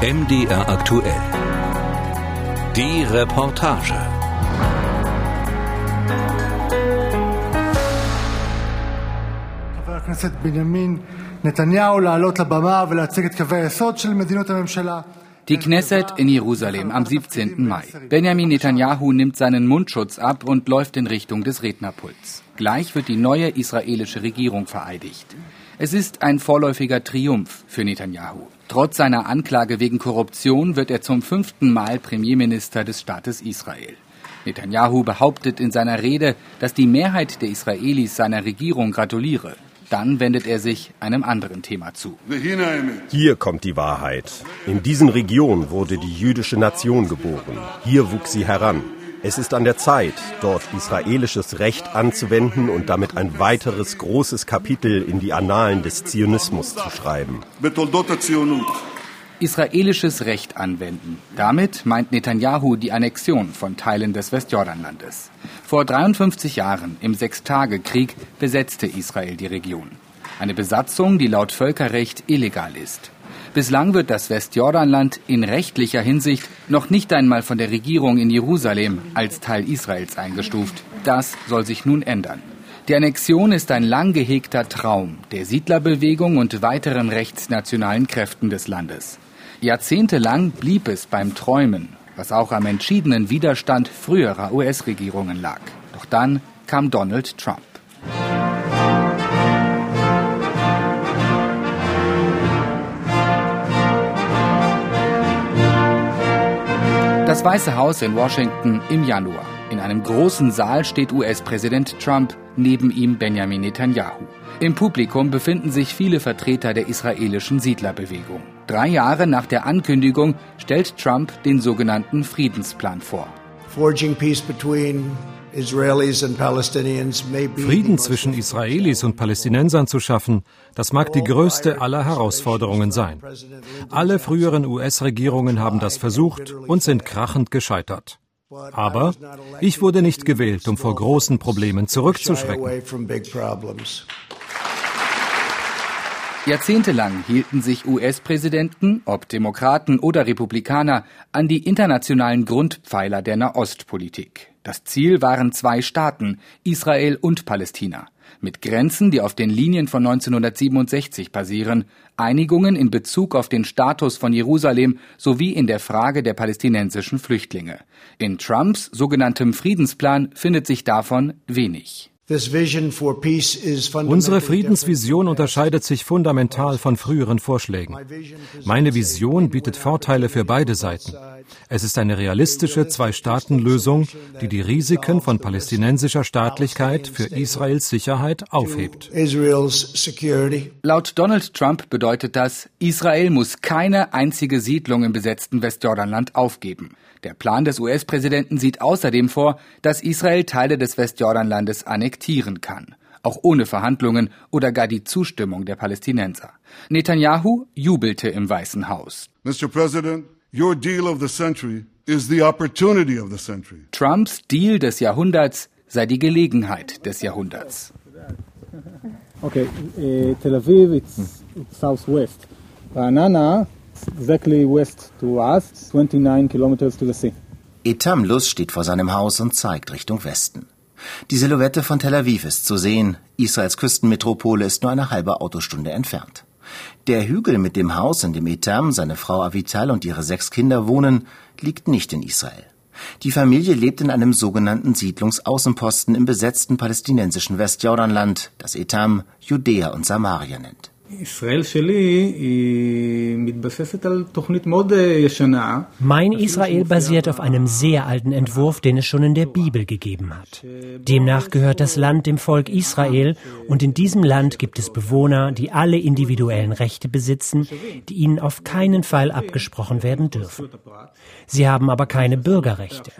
MDR aktuell. Die Reportage. Die Knesset in Jerusalem am 17. Mai. Benjamin Netanyahu nimmt seinen Mundschutz ab und läuft in Richtung des Rednerpults. Gleich wird die neue israelische Regierung vereidigt. Es ist ein vorläufiger Triumph für Netanyahu. Trotz seiner Anklage wegen Korruption wird er zum fünften Mal Premierminister des Staates Israel. Netanyahu behauptet in seiner Rede, dass die Mehrheit der Israelis seiner Regierung gratuliere. Dann wendet er sich einem anderen Thema zu. Hier kommt die Wahrheit. In diesen Regionen wurde die jüdische Nation geboren. Hier wuchs sie heran. Es ist an der Zeit, dort israelisches Recht anzuwenden und damit ein weiteres großes Kapitel in die Annalen des Zionismus zu schreiben. Israelisches Recht anwenden. Damit meint Netanyahu die Annexion von Teilen des Westjordanlandes. Vor 53 Jahren, im Sechstagekrieg, besetzte Israel die Region. Eine Besatzung, die laut Völkerrecht illegal ist. Bislang wird das Westjordanland in rechtlicher Hinsicht noch nicht einmal von der Regierung in Jerusalem als Teil Israels eingestuft. Das soll sich nun ändern. Die Annexion ist ein lang gehegter Traum der Siedlerbewegung und weiteren rechtsnationalen Kräften des Landes. Jahrzehntelang blieb es beim Träumen, was auch am entschiedenen Widerstand früherer US-Regierungen lag. Doch dann kam Donald Trump. Das Weiße Haus in Washington im Januar. In einem großen Saal steht US-Präsident Trump, neben ihm Benjamin Netanyahu. Im Publikum befinden sich viele Vertreter der israelischen Siedlerbewegung. Drei Jahre nach der Ankündigung stellt Trump den sogenannten Friedensplan vor. Frieden zwischen Israelis und Palästinensern zu schaffen, das mag die größte aller Herausforderungen sein. Alle früheren US-Regierungen haben das versucht und sind krachend gescheitert. Aber ich wurde nicht gewählt, um vor großen Problemen zurückzuschrecken. Jahrzehntelang hielten sich US-Präsidenten, ob Demokraten oder Republikaner, an die internationalen Grundpfeiler der Nahostpolitik. Das Ziel waren zwei Staaten, Israel und Palästina, mit Grenzen, die auf den Linien von 1967 basieren, Einigungen in Bezug auf den Status von Jerusalem sowie in der Frage der palästinensischen Flüchtlinge. In Trumps sogenanntem Friedensplan findet sich davon wenig. Unsere Friedensvision unterscheidet sich fundamental von früheren Vorschlägen. Meine Vision bietet Vorteile für beide Seiten. Es ist eine realistische Zwei-Staaten-Lösung, die die Risiken von palästinensischer Staatlichkeit für Israels Sicherheit aufhebt. Laut Donald Trump bedeutet das, Israel muss keine einzige Siedlung im besetzten Westjordanland aufgeben. Der Plan des US-Präsidenten sieht außerdem vor, dass Israel Teile des Westjordanlandes annektieren kann, auch ohne Verhandlungen oder gar die Zustimmung der Palästinenser. Netanyahu jubelte im Weißen Haus. Mr. President, your deal of the century is the opportunity of the century. Trumps Deal des Jahrhunderts sei die Gelegenheit des Jahrhunderts. Okay, uh, Tel Aviv, it's, it's southwest. Ra'anana, exactly west to us, 29 kilometers to the sea. Etamlus steht vor seinem Haus und zeigt Richtung Westen. Die Silhouette von Tel Aviv ist zu sehen. Israels Küstenmetropole ist nur eine halbe Autostunde entfernt. Der Hügel mit dem Haus, in dem Etam, seine Frau Avital und ihre sechs Kinder wohnen, liegt nicht in Israel. Die Familie lebt in einem sogenannten Siedlungsaußenposten im besetzten palästinensischen Westjordanland, das Etam Judäa und Samaria nennt. Mein Israel basiert auf einem sehr alten Entwurf, den es schon in der Bibel gegeben hat. Demnach gehört das Land dem Volk Israel und in diesem Land gibt es Bewohner, die alle individuellen Rechte besitzen, die ihnen auf keinen Fall abgesprochen werden dürfen. Sie haben aber keine Bürgerrechte.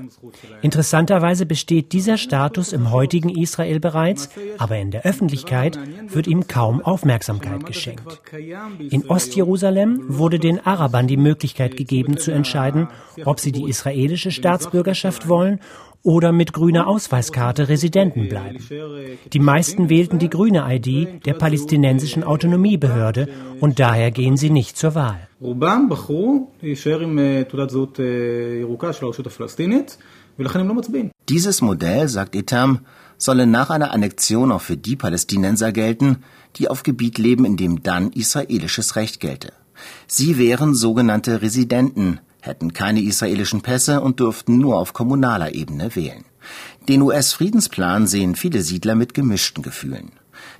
Interessanterweise besteht dieser Status im heutigen Israel bereits, aber in der Öffentlichkeit wird ihm kaum Aufmerksamkeit geschenkt geschenkt. In Ostjerusalem wurde den Arabern die Möglichkeit gegeben zu entscheiden, ob sie die israelische Staatsbürgerschaft wollen oder mit grüner Ausweiskarte Residenten bleiben. Die meisten wählten die grüne ID der palästinensischen Autonomiebehörde und daher gehen sie nicht zur Wahl. Dieses Modell, sagt Etam, solle nach einer Annexion auch für die Palästinenser gelten, die auf Gebiet leben, in dem dann israelisches Recht gelte. Sie wären sogenannte Residenten, hätten keine israelischen Pässe und dürften nur auf kommunaler Ebene wählen. Den US-Friedensplan sehen viele Siedler mit gemischten Gefühlen.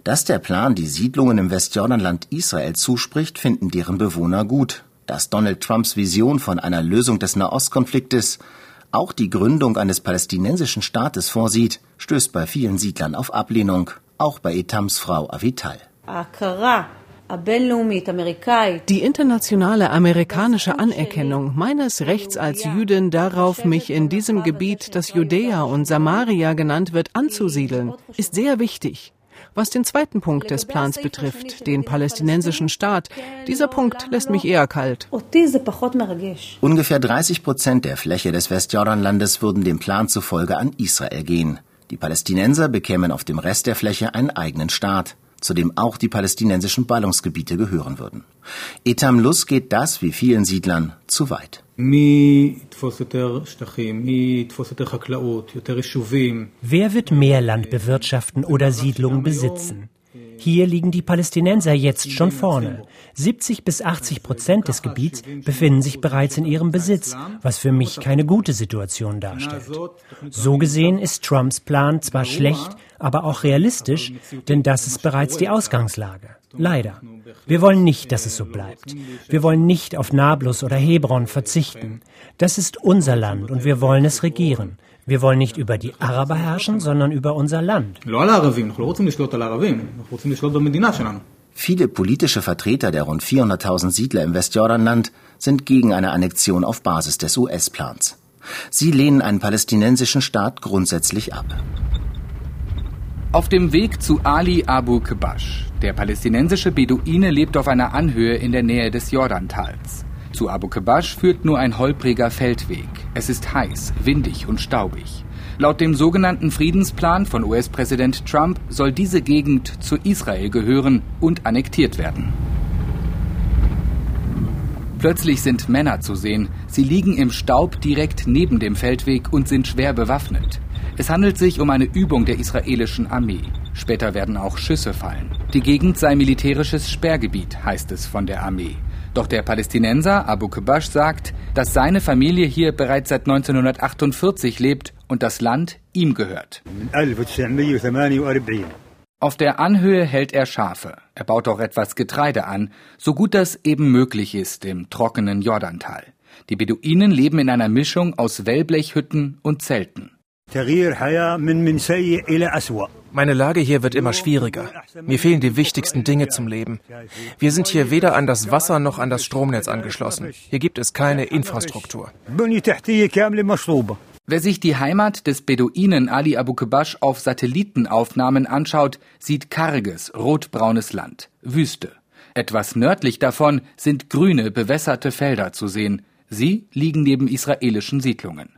Dass der Plan die Siedlungen im Westjordanland Israel zuspricht, finden deren Bewohner gut. Dass Donald Trumps Vision von einer Lösung des Nahostkonfliktes auch die Gründung eines palästinensischen Staates vorsieht, stößt bei vielen Siedlern auf Ablehnung, auch bei Etams Frau Avital. Die internationale amerikanische Anerkennung meines Rechts als Jüdin darauf, mich in diesem Gebiet, das Judäa und Samaria genannt wird, anzusiedeln, ist sehr wichtig. Was den zweiten Punkt des Plans betrifft, den palästinensischen Staat, dieser Punkt lässt mich eher kalt. Ungefähr 30 Prozent der Fläche des Westjordanlandes würden dem Plan zufolge an Israel gehen. Die Palästinenser bekämen auf dem Rest der Fläche einen eigenen Staat, zu dem auch die palästinensischen Ballungsgebiete gehören würden. Etam Lus geht das, wie vielen Siedlern, zu weit. Wer wird mehr Land bewirtschaften oder Siedlungen besitzen? Hier liegen die Palästinenser jetzt schon vorne. 70 bis 80 Prozent des Gebiets befinden sich bereits in ihrem Besitz, was für mich keine gute Situation darstellt. So gesehen ist Trumps Plan zwar schlecht, aber auch realistisch, denn das ist bereits die Ausgangslage. Leider. Wir wollen nicht, dass es so bleibt. Wir wollen nicht auf Nablus oder Hebron verzichten. Das ist unser Land und wir wollen es regieren. Wir wollen nicht über die Araber herrschen, sondern über unser Land. Viele politische Vertreter der rund 400.000 Siedler im Westjordanland sind gegen eine Annexion auf Basis des US-Plans. Sie lehnen einen palästinensischen Staat grundsätzlich ab. Auf dem Weg zu Ali Abu Kebash. Der palästinensische Beduine lebt auf einer Anhöhe in der Nähe des Jordantals. Zu Abu Kebash führt nur ein holpriger Feldweg. Es ist heiß, windig und staubig. Laut dem sogenannten Friedensplan von US-Präsident Trump soll diese Gegend zu Israel gehören und annektiert werden. Plötzlich sind Männer zu sehen. Sie liegen im Staub direkt neben dem Feldweg und sind schwer bewaffnet. Es handelt sich um eine Übung der israelischen Armee. Später werden auch Schüsse fallen. Die Gegend sei militärisches Sperrgebiet, heißt es von der Armee. Doch der Palästinenser Abu Kebash sagt, dass seine Familie hier bereits seit 1948 lebt und das Land ihm gehört. Auf der Anhöhe hält er Schafe. Er baut auch etwas Getreide an, so gut das eben möglich ist im trockenen Jordantal. Die Beduinen leben in einer Mischung aus Wellblechhütten und Zelten. Meine Lage hier wird immer schwieriger. Mir fehlen die wichtigsten Dinge zum Leben. Wir sind hier weder an das Wasser noch an das Stromnetz angeschlossen. Hier gibt es keine Infrastruktur. Wer sich die Heimat des Beduinen Ali Abu Kebash auf Satellitenaufnahmen anschaut, sieht karges, rotbraunes Land, Wüste. Etwas nördlich davon sind grüne, bewässerte Felder zu sehen. Sie liegen neben israelischen Siedlungen.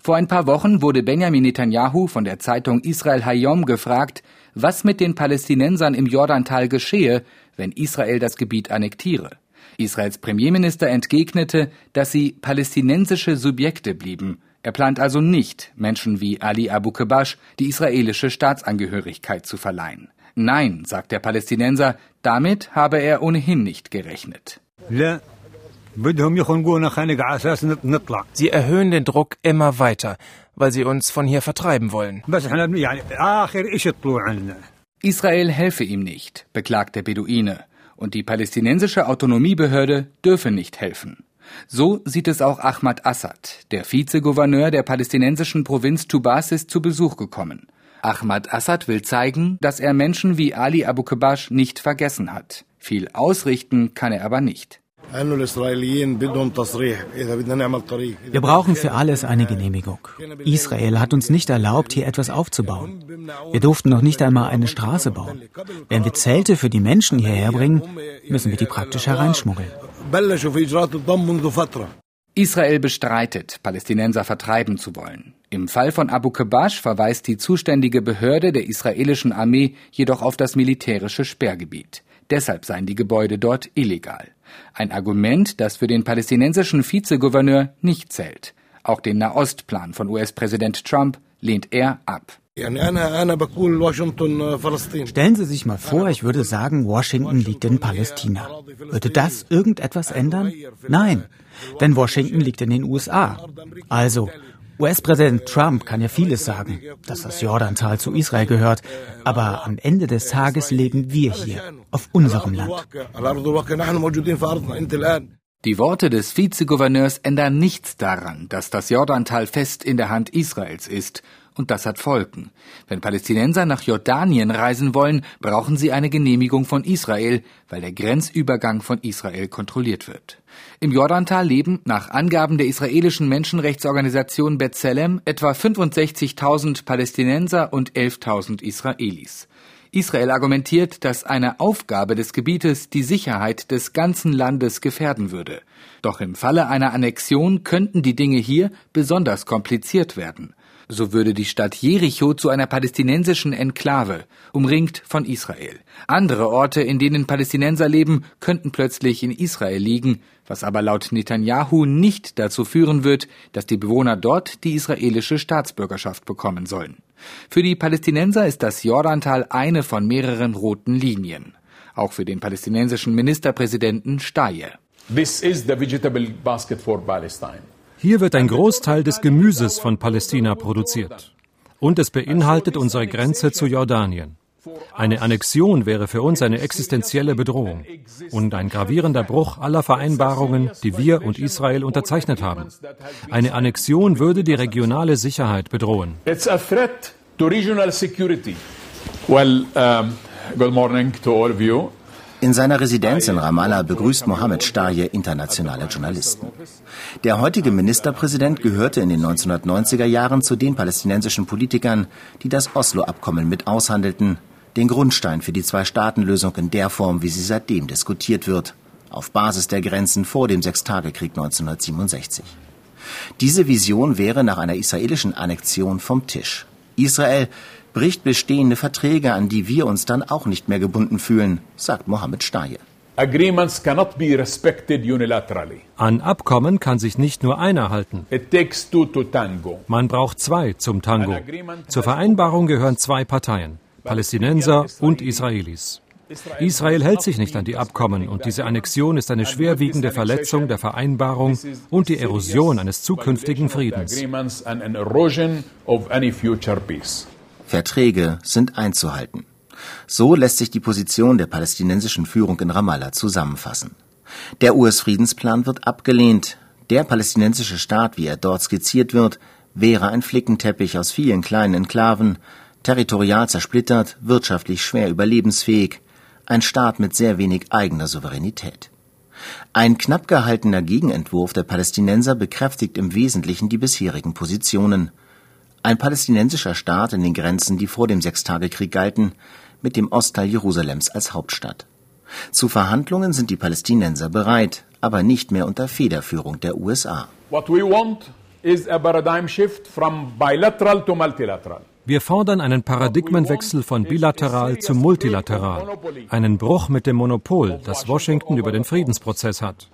Vor ein paar Wochen wurde Benjamin Netanyahu von der Zeitung Israel Hayom gefragt, was mit den Palästinensern im Jordantal geschehe, wenn Israel das Gebiet annektiere. Israels Premierminister entgegnete, dass sie palästinensische Subjekte blieben. Er plant also nicht, Menschen wie Ali Abu Kebash die israelische Staatsangehörigkeit zu verleihen. Nein, sagt der Palästinenser, damit habe er ohnehin nicht gerechnet. Sie erhöhen den Druck immer weiter, weil sie uns von hier vertreiben wollen. Israel helfe ihm nicht, beklagt der Beduine, und die palästinensische Autonomiebehörde dürfe nicht helfen. So sieht es auch Ahmad Assad. Der Vizegouverneur der palästinensischen Provinz Tubas ist zu Besuch gekommen. Ahmad Assad will zeigen, dass er Menschen wie Ali Abu Kebash nicht vergessen hat. Viel ausrichten kann er aber nicht. Wir brauchen für alles eine Genehmigung. Israel hat uns nicht erlaubt, hier etwas aufzubauen. Wir durften noch nicht einmal eine Straße bauen. Wenn wir Zelte für die Menschen hierher bringen, müssen wir die praktisch hereinschmuggeln. Israel bestreitet, Palästinenser vertreiben zu wollen. Im Fall von Abu Kebash verweist die zuständige Behörde der israelischen Armee jedoch auf das militärische Sperrgebiet. Deshalb seien die Gebäude dort illegal. Ein Argument, das für den palästinensischen Vizegouverneur nicht zählt. Auch den Nahostplan von US-Präsident Trump lehnt er ab. Stellen Sie sich mal vor, ich würde sagen, Washington liegt in Palästina. Würde das irgendetwas ändern? Nein, denn Washington liegt in den USA. Also, US-Präsident Trump kann ja vieles sagen, dass das Jordantal zu Israel gehört, aber am Ende des Tages leben wir hier, auf unserem Land. Die Worte des Vizegouverneurs ändern nichts daran, dass das Jordantal fest in der Hand Israels ist und das hat Folgen. Wenn Palästinenser nach Jordanien reisen wollen, brauchen sie eine Genehmigung von Israel, weil der Grenzübergang von Israel kontrolliert wird. Im Jordantal leben nach Angaben der israelischen Menschenrechtsorganisation B'Tselem etwa 65.000 Palästinenser und 11.000 Israelis. Israel argumentiert, dass eine Aufgabe des Gebietes die Sicherheit des ganzen Landes gefährden würde. Doch im Falle einer Annexion könnten die Dinge hier besonders kompliziert werden. So würde die Stadt Jericho zu einer palästinensischen Enklave, umringt von Israel. Andere Orte, in denen Palästinenser leben, könnten plötzlich in Israel liegen, was aber laut Netanyahu nicht dazu führen wird, dass die Bewohner dort die israelische Staatsbürgerschaft bekommen sollen. Für die Palästinenser ist das Jordantal eine von mehreren roten Linien. Auch für den palästinensischen Ministerpräsidenten Steyer. This is the vegetable basket for Palestine. Hier wird ein Großteil des Gemüses von Palästina produziert. Und es beinhaltet unsere Grenze zu Jordanien. Eine Annexion wäre für uns eine existenzielle Bedrohung und ein gravierender Bruch aller Vereinbarungen, die wir und Israel unterzeichnet haben. Eine Annexion würde die regionale Sicherheit bedrohen. It's a threat to regional security. Well, um, good morning to all of you. In seiner Residenz in Ramallah begrüßt Mohammed Staje internationale Journalisten. Der heutige Ministerpräsident gehörte in den 1990er Jahren zu den palästinensischen Politikern, die das Oslo-Abkommen mit aushandelten, den Grundstein für die Zwei-Staaten-Lösung in der Form, wie sie seitdem diskutiert wird, auf Basis der Grenzen vor dem Sechstagekrieg 1967. Diese Vision wäre nach einer israelischen Annexion vom Tisch. Israel bricht bestehende Verträge, an die wir uns dann auch nicht mehr gebunden fühlen, sagt Mohammed Staye. Agreements cannot be respected unilaterally. An Abkommen kann sich nicht nur einer halten. It takes two to tango. Man braucht zwei zum Tango. Zur Vereinbarung gehören zwei Parteien, Palästinenser und Israelis. Israel hält sich nicht an die Abkommen und diese Annexion ist eine schwerwiegende Verletzung der Vereinbarung und die Erosion eines zukünftigen Friedens. Verträge sind einzuhalten. So lässt sich die Position der palästinensischen Führung in Ramallah zusammenfassen. Der US-Friedensplan wird abgelehnt. Der palästinensische Staat, wie er dort skizziert wird, wäre ein Flickenteppich aus vielen kleinen Enklaven, territorial zersplittert, wirtschaftlich schwer überlebensfähig, ein Staat mit sehr wenig eigener Souveränität. Ein knapp gehaltener Gegenentwurf der Palästinenser bekräftigt im Wesentlichen die bisherigen Positionen – ein palästinensischer Staat in den Grenzen, die vor dem Sechstagekrieg galten, mit dem Ostteil Jerusalems als Hauptstadt. Zu Verhandlungen sind die Palästinenser bereit, aber nicht mehr unter Federführung der USA. What we want is a paradigm shift from bilateral to multilateral. Wir fordern einen Paradigmenwechsel von bilateral zu multilateral, einen Bruch mit dem Monopol, das Washington über den Friedensprozess hat.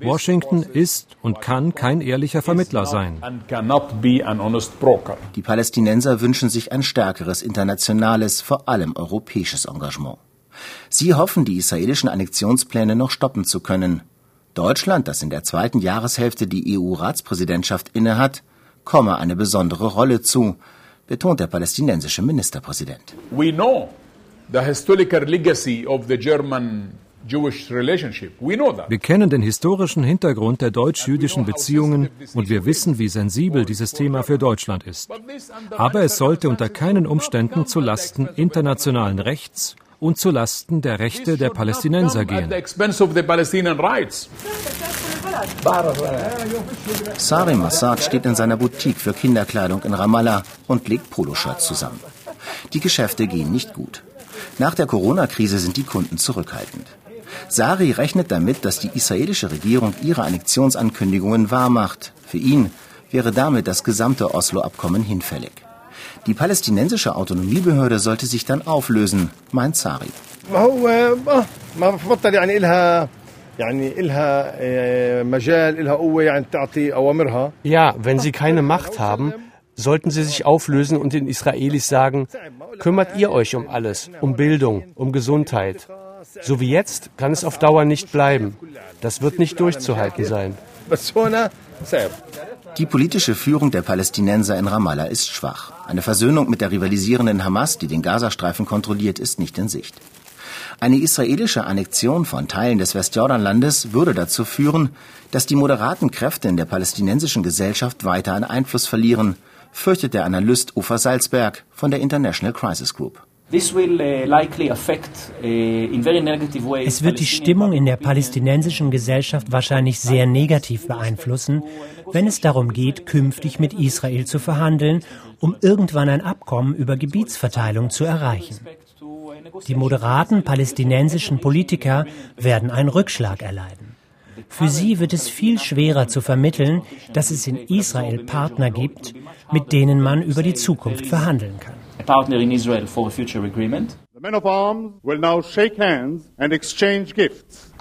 Washington ist und kann kein ehrlicher Vermittler sein. Die Palästinenser wünschen sich ein stärkeres internationales, vor allem europäisches Engagement. Sie hoffen, die israelischen Annexionspläne noch stoppen zu können. Deutschland, das in der zweiten Jahreshälfte die EU-Ratspräsidentschaft innehat, komme eine besondere Rolle zu, betont der palästinensische Ministerpräsident. We know the historical legacy of the German wir kennen den historischen Hintergrund der deutsch-jüdischen Beziehungen und wir wissen, wie sensibel dieses Thema für Deutschland ist. Aber es sollte unter keinen Umständen zu Lasten internationalen Rechts und zu Lasten der Rechte der Palästinenser gehen. Sarim Assad steht in seiner Boutique für Kinderkleidung in Ramallah und legt Poloshirts zusammen. Die Geschäfte gehen nicht gut. Nach der Corona-Krise sind die Kunden zurückhaltend. Sari rechnet damit, dass die israelische Regierung ihre Annexionsankündigungen wahrmacht. Für ihn wäre damit das gesamte Oslo-Abkommen hinfällig. Die palästinensische Autonomiebehörde sollte sich dann auflösen, meint Zari. Ja, wenn sie keine Macht haben, sollten sie sich auflösen und den Israelis sagen, kümmert ihr euch um alles, um Bildung, um Gesundheit. So wie jetzt kann es auf Dauer nicht bleiben. Das wird nicht durchzuhalten sein. Die politische Führung der Palästinenser in Ramallah ist schwach. Eine Versöhnung mit der rivalisierenden Hamas, die den Gazastreifen kontrolliert, ist nicht in Sicht. Eine israelische Annexion von Teilen des Westjordanlandes würde dazu führen, dass die moderaten Kräfte in der palästinensischen Gesellschaft weiter an Einfluss verlieren, fürchtet der Analyst Ufer Salzberg von der International Crisis Group. Uh, uh, es wird die Stimmung in der palästinensischen Gesellschaft wahrscheinlich sehr negativ beeinflussen, wenn es darum geht, künftig mit Israel zu verhandeln, um irgendwann ein Abkommen über Gebietsverteilung zu erreichen. Die moderaten palästinensischen Politiker werden einen Rückschlag erleiden. Für sie wird es viel schwerer zu vermitteln, dass es in Israel Partner gibt, mit denen man über die Zukunft verhandeln kann a partner in Israel for a future agreement. The men of arms will now shake hands and exchange gifts.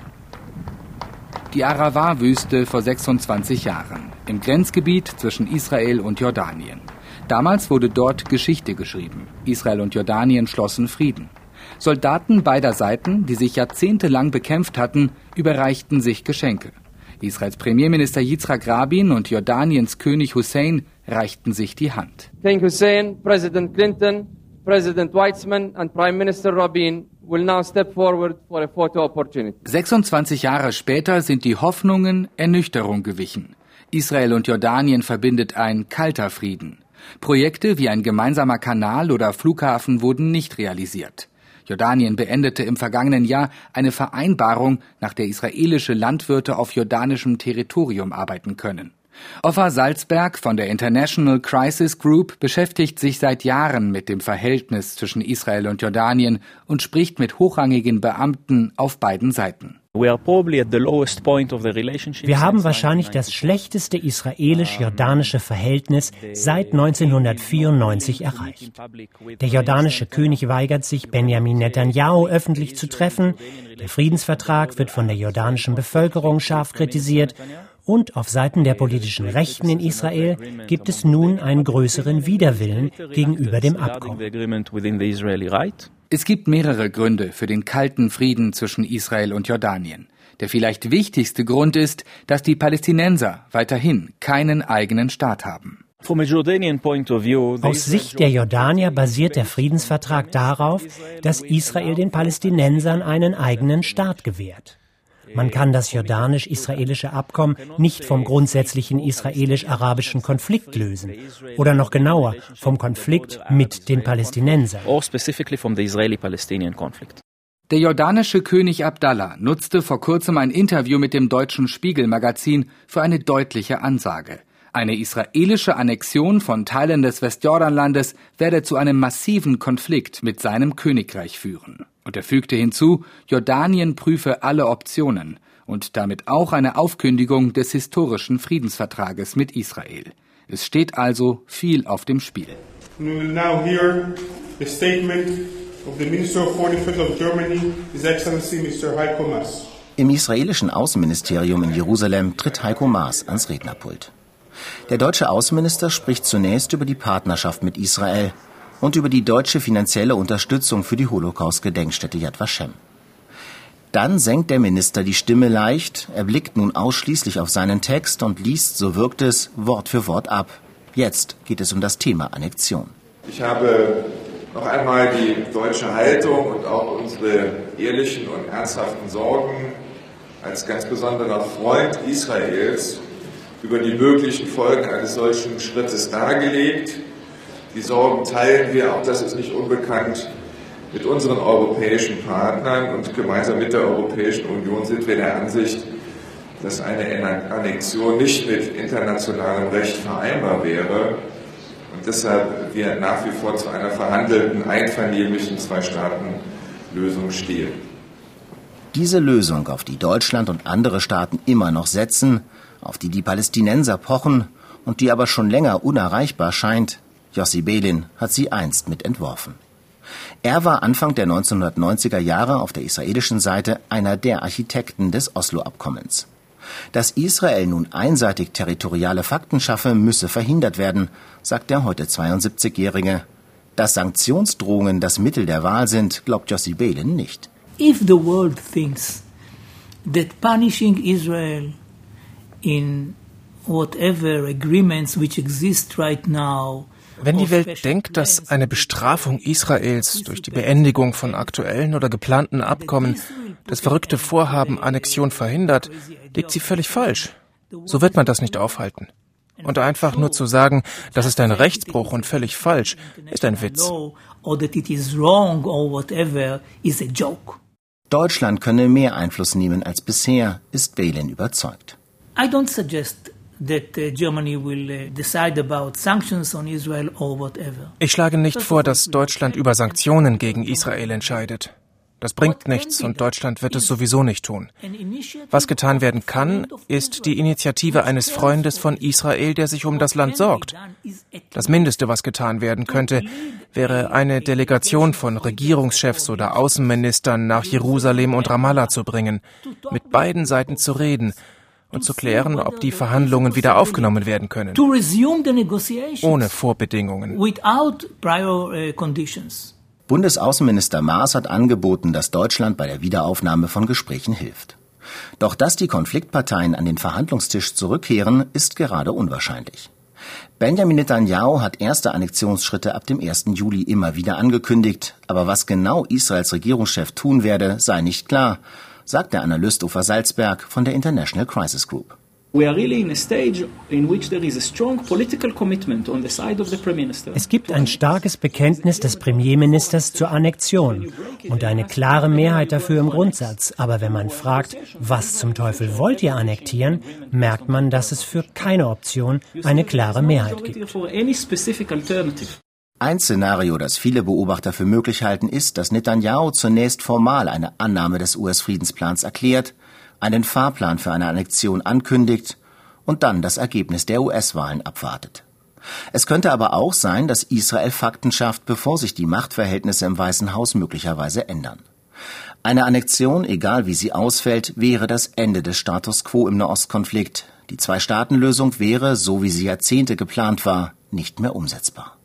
Die Aravar-Wüste vor 26 Jahren, im Grenzgebiet zwischen Israel und Jordanien. Damals wurde dort Geschichte geschrieben. Israel und Jordanien schlossen Frieden. Soldaten beider Seiten, die sich jahrzehntelang bekämpft hatten, überreichten sich Geschenke. Israels Premierminister Yitzhak Rabin und Jordaniens König Hussein reichten sich die Hand. King Hussein, President Clinton, President Weizmann und Prime Minister Rabin will now step forward for a photo opportunity. 26 Jahre später sind die Hoffnungen Ernüchterung gewichen. Israel und Jordanien verbindet ein kalter Frieden. Projekte wie ein gemeinsamer Kanal oder Flughafen wurden nicht realisiert. Jordanien beendete im vergangenen Jahr eine Vereinbarung, nach der israelische Landwirte auf jordanischem Territorium arbeiten können. Offa Salzberg von der International Crisis Group beschäftigt sich seit Jahren mit dem Verhältnis zwischen Israel und Jordanien und spricht mit hochrangigen Beamten auf beiden Seiten. Wir haben wahrscheinlich das schlechteste israelisch-jordanische Verhältnis seit 1994 erreicht. Der jordanische König weigert sich, Benjamin Netanyahu öffentlich zu treffen. Der Friedensvertrag wird von der jordanischen Bevölkerung scharf kritisiert und auf Seiten der politischen Rechten in Israel gibt es nun einen größeren Widerwillen gegenüber dem Abkommen. Es gibt mehrere Gründe für den kalten Frieden zwischen Israel und Jordanien. Der vielleicht wichtigste Grund ist, dass die Palästinenser weiterhin keinen eigenen Staat haben. Aus Sicht der Jordanier basiert der Friedensvertrag darauf, dass Israel den Palästinensern einen eigenen Staat gewährt. Man kann das jordanisch-israelische Abkommen nicht vom grundsätzlichen israelisch-arabischen Konflikt lösen oder noch genauer vom Konflikt mit den Palästinensern. Der jordanische König Abdallah nutzte vor kurzem ein Interview mit dem deutschen Spiegelmagazin für eine deutliche Ansage. Eine israelische Annexion von Teilen des Westjordanlandes werde zu einem massiven Konflikt mit seinem Königreich führen. Und er fügte hinzu, Jordanien prüfe alle Optionen und damit auch eine Aufkündigung des historischen Friedensvertrages mit Israel. Es steht also viel auf dem Spiel. We will now hear the statement of the Minister of Foreign Affairs of Germany, His Excellency Mr. Heiko Maas. Im israelischen Außenministerium in Jerusalem tritt Heiko Maas ans Rednerpult. Der deutsche Außenminister spricht zunächst über die Partnerschaft mit Israel und über die deutsche finanzielle Unterstützung für die Holocaust-Gedenkstätte Yad Vashem. Dann senkt der Minister die Stimme leicht, er blickt nun ausschließlich auf seinen Text und liest, so wirkt es, Wort für Wort ab. Jetzt geht es um das Thema Annexion. Ich habe noch einmal die deutsche Haltung und auch unsere ehrlichen und ernsthaften Sorgen als ganz besonderer Freund Israels über die möglichen Folgen eines solchen Schrittes dargelegt. Die Sorgen teilen wir, auch das ist nicht unbekannt, mit unseren europäischen Partnern und gemeinsam mit der Europäischen Union sind wir der Ansicht, dass eine Annexion nicht mit internationalem Recht vereinbar wäre und deshalb wir nach wie vor zu einer verhandelten, einvernehmlichen Zwei-Staaten-Lösung stehen. Diese Lösung, auf die Deutschland und andere Staaten immer noch setzen, auf die die Palästinenser pochen und die aber schon länger unerreichbar scheint, Jossi Belin hat sie einst mit entworfen. Er war Anfang der 1990er Jahre auf der israelischen Seite einer der Architekten des Oslo-Abkommens. Dass Israel nun einseitig territoriale Fakten schaffe, müsse verhindert werden, sagt der heute 72-Jährige. Dass Sanktionsdrohungen das Mittel der Wahl sind, glaubt Jossi Belin nicht. If the world thinks that punishing Israel in whatever agreements which exist right now wenn die Welt denkt, dass eine Bestrafung Israels durch die Beendigung von aktuellen oder geplanten Abkommen das verrückte Vorhaben Annexion verhindert, liegt sie völlig falsch. So wird man das nicht aufhalten. Und einfach nur zu sagen, das ist ein Rechtsbruch und völlig falsch, ist ein Witz. Deutschland könne mehr Einfluss nehmen als bisher, ist Balin überzeugt. I don't suggest ich schlage nicht vor, dass Deutschland über Sanktionen gegen Israel entscheidet. Das bringt nichts und Deutschland wird es sowieso nicht tun. Was getan werden kann, ist die Initiative eines Freundes von Israel, der sich um das Land sorgt. Das Mindeste, was getan werden könnte, wäre eine Delegation von Regierungschefs oder Außenministern nach Jerusalem und Ramallah zu bringen, mit beiden Seiten zu reden und zu klären, ob die Verhandlungen wieder aufgenommen werden können. Ohne Vorbedingungen. Uh, Bundesaußenminister Maas hat angeboten, dass Deutschland bei der Wiederaufnahme von Gesprächen hilft. Doch dass die Konfliktparteien an den Verhandlungstisch zurückkehren, ist gerade unwahrscheinlich. Benjamin Netanyahu hat erste Annexionsschritte ab dem 1. Juli immer wieder angekündigt, aber was genau Israels Regierungschef tun werde, sei nicht klar sagt der Analyst Ufer Salzberg von der International Crisis Group. Es gibt ein starkes Bekenntnis des Premierministers zur Annexion und eine klare Mehrheit dafür im Grundsatz. Aber wenn man fragt, was zum Teufel wollt ihr annektieren, merkt man, dass es für keine Option eine klare Mehrheit gibt. Ein Szenario, das viele Beobachter für möglich halten, ist, dass Netanyahu zunächst formal eine Annahme des US-Friedensplans erklärt, einen Fahrplan für eine Annexion ankündigt und dann das Ergebnis der US-Wahlen abwartet. Es könnte aber auch sein, dass Israel Fakten schafft, bevor sich die Machtverhältnisse im Weißen Haus möglicherweise ändern. Eine Annexion, egal wie sie ausfällt, wäre das Ende des Status quo im Nahostkonflikt. Die Zwei-Staaten-Lösung wäre, so wie sie Jahrzehnte geplant war, nicht mehr umsetzbar.